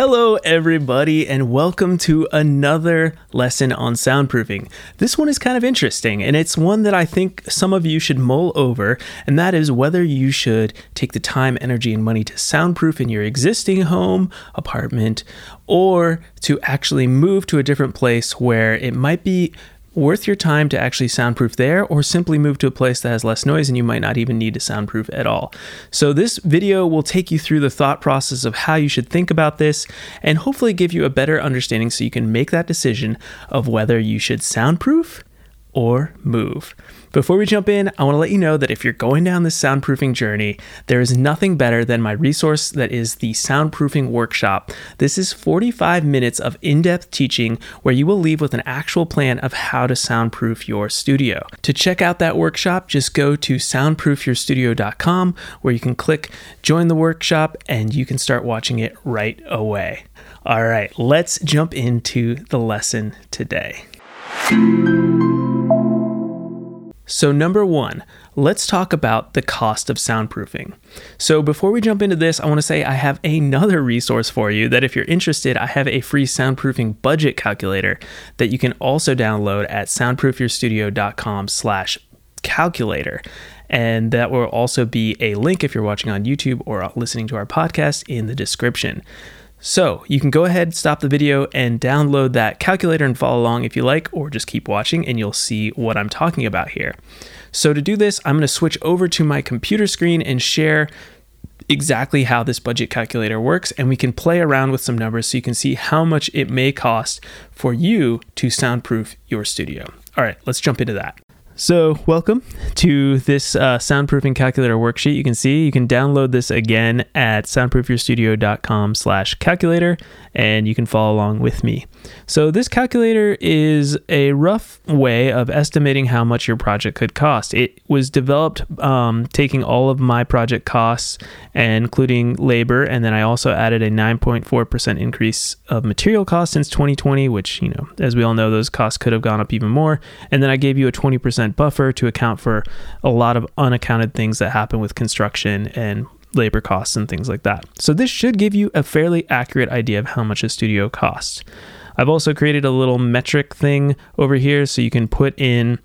Hello, everybody, and welcome to another lesson on soundproofing. This one is kind of interesting, and it's one that I think some of you should mull over, and that is whether you should take the time, energy, and money to soundproof in your existing home, apartment, or to actually move to a different place where it might be worth your time to actually soundproof there or simply move to a place that has less noise and you might not even need to soundproof at all. So, this video will take you through the thought process of how you should think about this and hopefully give you a better understanding so you can make that decision of whether you should soundproof or move. Before we jump in, I want to let you know that if you're going down this soundproofing journey, there is nothing better than my resource that is the Soundproofing Workshop. This is 45 minutes of in depth teaching where you will leave with an actual plan of how to soundproof your studio. To check out that workshop, just go to soundproofyourstudio.com where you can click join the workshop and you can start watching it right away. All right, let's jump into the lesson today. So, number one, let's talk about the cost of soundproofing. So, before we jump into this, I want to say I have another resource for you that if you're interested, I have a free soundproofing budget calculator that you can also download at soundproofyourstudio.com slash calculator. And that will also be a link if you're watching on YouTube or listening to our podcast in the description. So you can go ahead, stop the video, and download that calculator and follow along if you like, or just keep watching and you'll see what I'm talking about here. So to do this, I'm going to switch over to my computer screen and share exactly how this budget calculator works, and we can play around with some numbers so you can see how much it may cost for you to soundproof your studio. All right, let's jump into that. So, welcome to this uh, soundproofing calculator worksheet. You can see you can download this again at soundproofyourstudio.com/calculator, and you can follow along with me. So, this calculator is a rough way of estimating how much your project could cost. It was developed um, taking all of my project costs, including labor, and then I also added a 9.4% increase of material costs since 2020, which you know, as we all know, those costs could have gone up even more. And then I gave you a 20% buffer to account for a lot of unaccounted things that happen with construction and labor costs and things like that. So this should give you a fairly accurate idea of how much a studio costs. I've also created a little metric thing over here so you can put in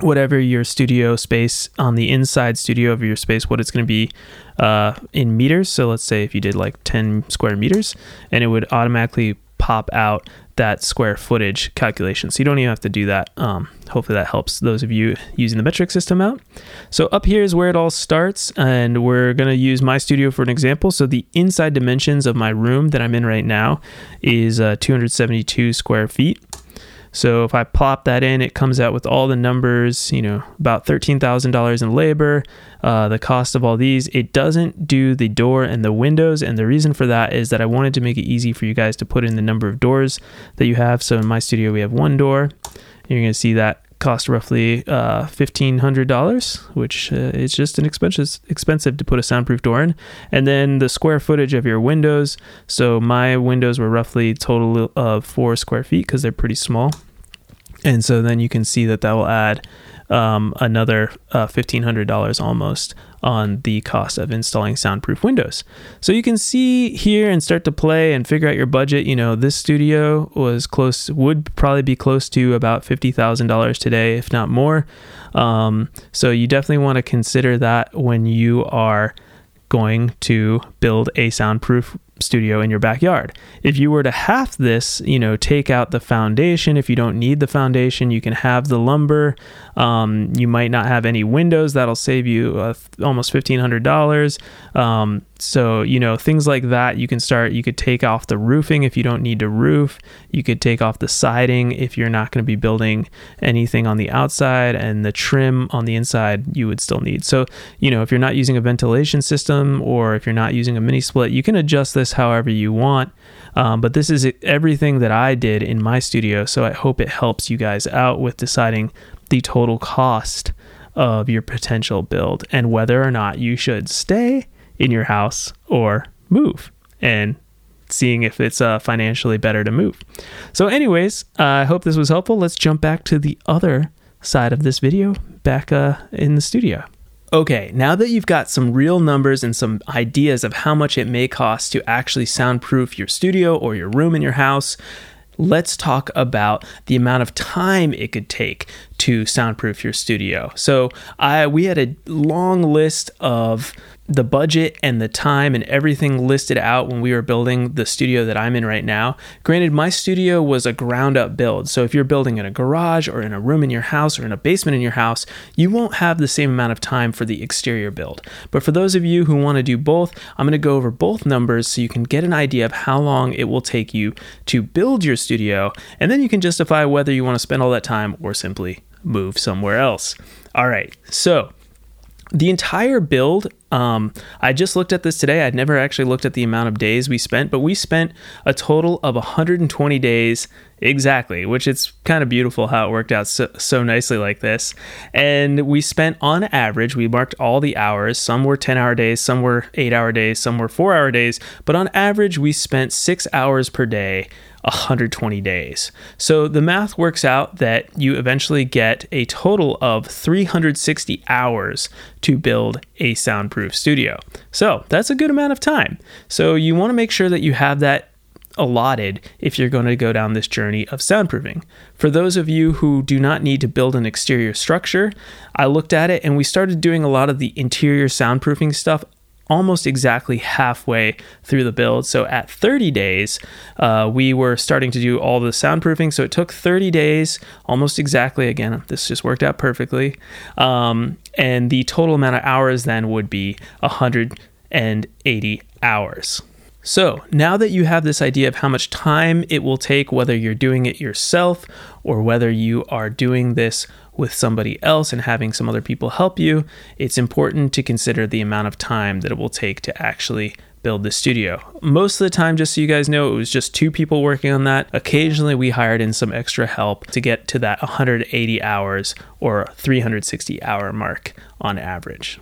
whatever your studio space on the inside studio of your space, what it's going to be uh, in meters. So let's say if you did like 10 square meters, and it would automatically pop out that square footage calculation. So you don't even have to do that. Um, hopefully that helps those of you using the metric system out. So up here is where it all starts, and we're going to use my studio for an example. So the inside dimensions of my room that I'm in right now is uh, 272 square feet. So if I plop that in, it comes out with all the numbers, you know, about $13,000 in labor, uh, the cost of all these. It doesn't do the door and the windows. And the reason for that is that I wanted to make it easy for you guys to put in the number of doors that you have. So in my studio, we have one door. You're going to see that cost roughly uh, $1,500, which uh, is just an expensive, expensive to put a soundproof door in. And then the square footage of your windows. So my windows were roughly total of four square feet because they're pretty small. And so then you can see that that will add um, another uh, $1,500 almost on the cost of installing soundproof windows. So you can see here and start to play and figure out your budget. You know, this studio was close, would probably be close to about $50,000 today, if not more. Um, so you definitely want to consider that when you are going to build a soundproof studio in your backyard. If you were to half this, you know, take out the foundation. If you don't need the foundation, you can have the lumber. Um, you might not have any windows. That'll save you uh, almost fifteen hundred dollars. Um, so you know things like that. You can start. You could take off the roofing if you don't need to roof. You could take off the siding if you're not going to be building anything on the outside, and the trim on the inside you would still need. So you know if you're not using a ventilation system or if you're not using a mini split, you can adjust this however you want. Um, but this is everything that I did in my studio, so I hope it helps you guys out with deciding the total cost of your potential build and whether or not you should stay in your house or move and seeing if it's uh, financially better to move. So, anyways, uh, I hope this was helpful. Let's jump back to the other side of this video back uh, in the studio. Okay, now that you've got some real numbers and some ideas of how much it may cost to actually soundproof your studio or your room in your house, let's talk about the amount of time it could take to soundproof your studio. So, I we had a long list of the budget and the time and everything listed out when we were building the studio that I'm in right now. Granted, my studio was a ground up build. So if you're building in a garage or in a room in your house or in a basement in your house, you won't have the same amount of time for the exterior build. But for those of you who want to do both, I'm going to go over both numbers so you can get an idea of how long it will take you to build your studio. And then you can justify whether you want to spend all that time or simply move somewhere else. All right. So, the entire build um, i just looked at this today. I'd never actually looked at the amount of days we spent but we spent a total of 120 days exactly which it's kind of beautiful how it worked out so, so nicely like this. And we spent on average we marked all the hours. Some were 10 hour days some were 8 hour days some were 4 hour days but on average we spent 6 hours per day 120 days. So the math works out that you eventually get a total of 360 hours to build a soundproof studio. So that's a good amount of time. So you want to make sure that you have that allotted if you're going to go down this journey of soundproofing. For those of you who do not need to build an exterior structure, I looked at it and we started doing a lot of the interior soundproofing stuff almost exactly halfway through the build. So at 30 days, uh, we were starting to do all the soundproofing. So it took 30 days, almost exactly. Again, this just worked out perfectly. Um, and the total amount of hours then would be 180 hours. So, now that you have this idea of how much time it will take, whether you're doing it yourself or whether you are doing this with somebody else and having some other people help you, it's important to consider the amount of time that it will take to actually build the studio. Most of the time, just so you guys know, it was just two people working on that. Occasionally, we hired in some extra help to get to that 180 hours or 360 hour mark on average.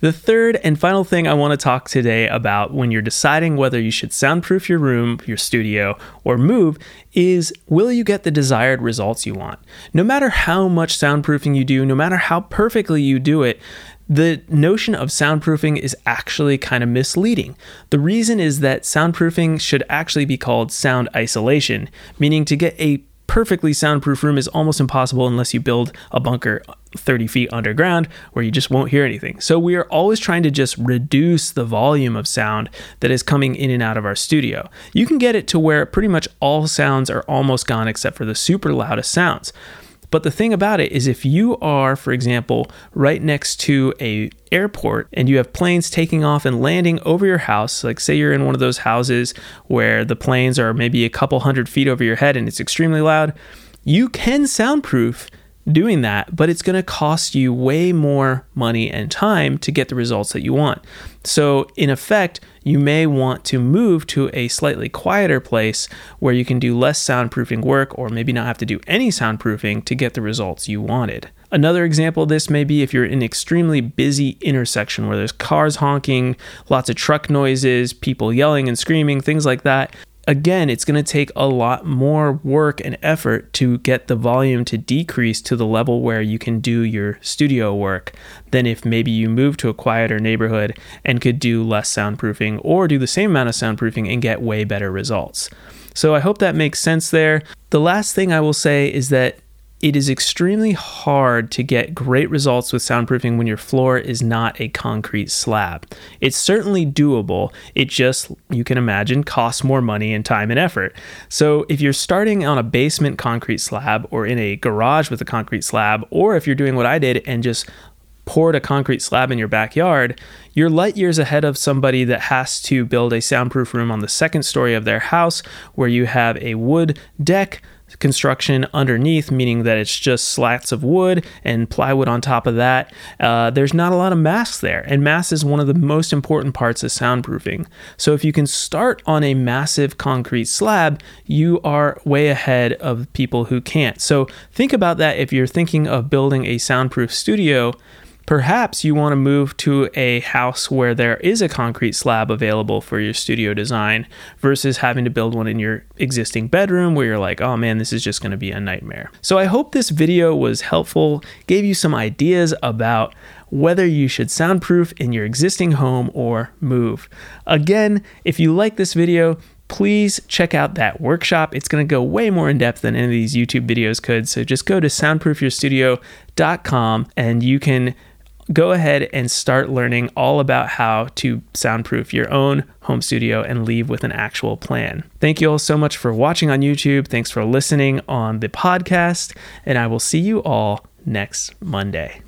The third and final thing I want to talk today about when you're deciding whether you should soundproof your room, your studio, or move is will you get the desired results you want? No matter how much soundproofing you do, no matter how perfectly you do it, the notion of soundproofing is actually kind of misleading. The reason is that soundproofing should actually be called sound isolation, meaning to get a perfectly soundproof room is almost impossible unless you build a bunker 30 feet underground where you just won't hear anything. So we are always trying to just reduce the volume of sound that is coming in and out of our studio. You can get it to where pretty much all sounds are almost gone except for the super loudest sounds. But the thing about it is if you are, for example, right next to a airport and you have planes taking off and landing over your house, like say you're in one of those houses where the planes are maybe a couple hundred feet over your head and it's extremely loud, you can soundproof doing that, but it's going to cost you way more money and time to get the results that you want. So, in effect, you may want to move to a slightly quieter place where you can do less soundproofing work or maybe not have to do any soundproofing to get the results you wanted. Another example of this may be if you're in an extremely busy intersection where there's cars honking, lots of truck noises, people yelling and screaming, things like that again, it's going to take a lot more work and effort to get the volume to decrease to the level where you can do your studio work than if maybe you move to a quieter neighborhood and could do less soundproofing or do the same amount of soundproofing and get way better results. So I hope that makes sense there. The last thing I will say is that it is extremely hard to get great results with soundproofing when your floor is not a concrete slab. It's certainly doable, it just, you can imagine, costs more money and time and effort. So if you're starting on a basement concrete slab or in a garage with a concrete slab, or if you're doing what I did and just poured a concrete slab in your backyard, you're light years ahead of somebody that has to build a soundproof room on the second story of their house where you have a wood deck construction underneath, meaning that it's just slats of wood and plywood on top of that. Uh, there's not a lot of mass there, and mass is one of the most important parts of soundproofing. So if you can start on a massive concrete slab, you are way ahead of people who can't. So think about that if you're thinking of building a soundproof studio Perhaps you want to move to a house where there is a concrete slab available for your studio design versus having to build one in your existing bedroom where you're like, oh man, this is just going to be a nightmare. So I hope this video was helpful, gave you some ideas about whether you should soundproof in your existing home or move. Again, if you like this video, please check out that workshop. It's going to go way more in depth than any of these YouTube videos could. So just go to soundproofyourstudio.com and you can go ahead and start learning all about how to soundproof your own home studio and leave with an actual plan. Thank you all so much for watching on YouTube. Thanks for listening on the podcast, and I will see you all next Monday.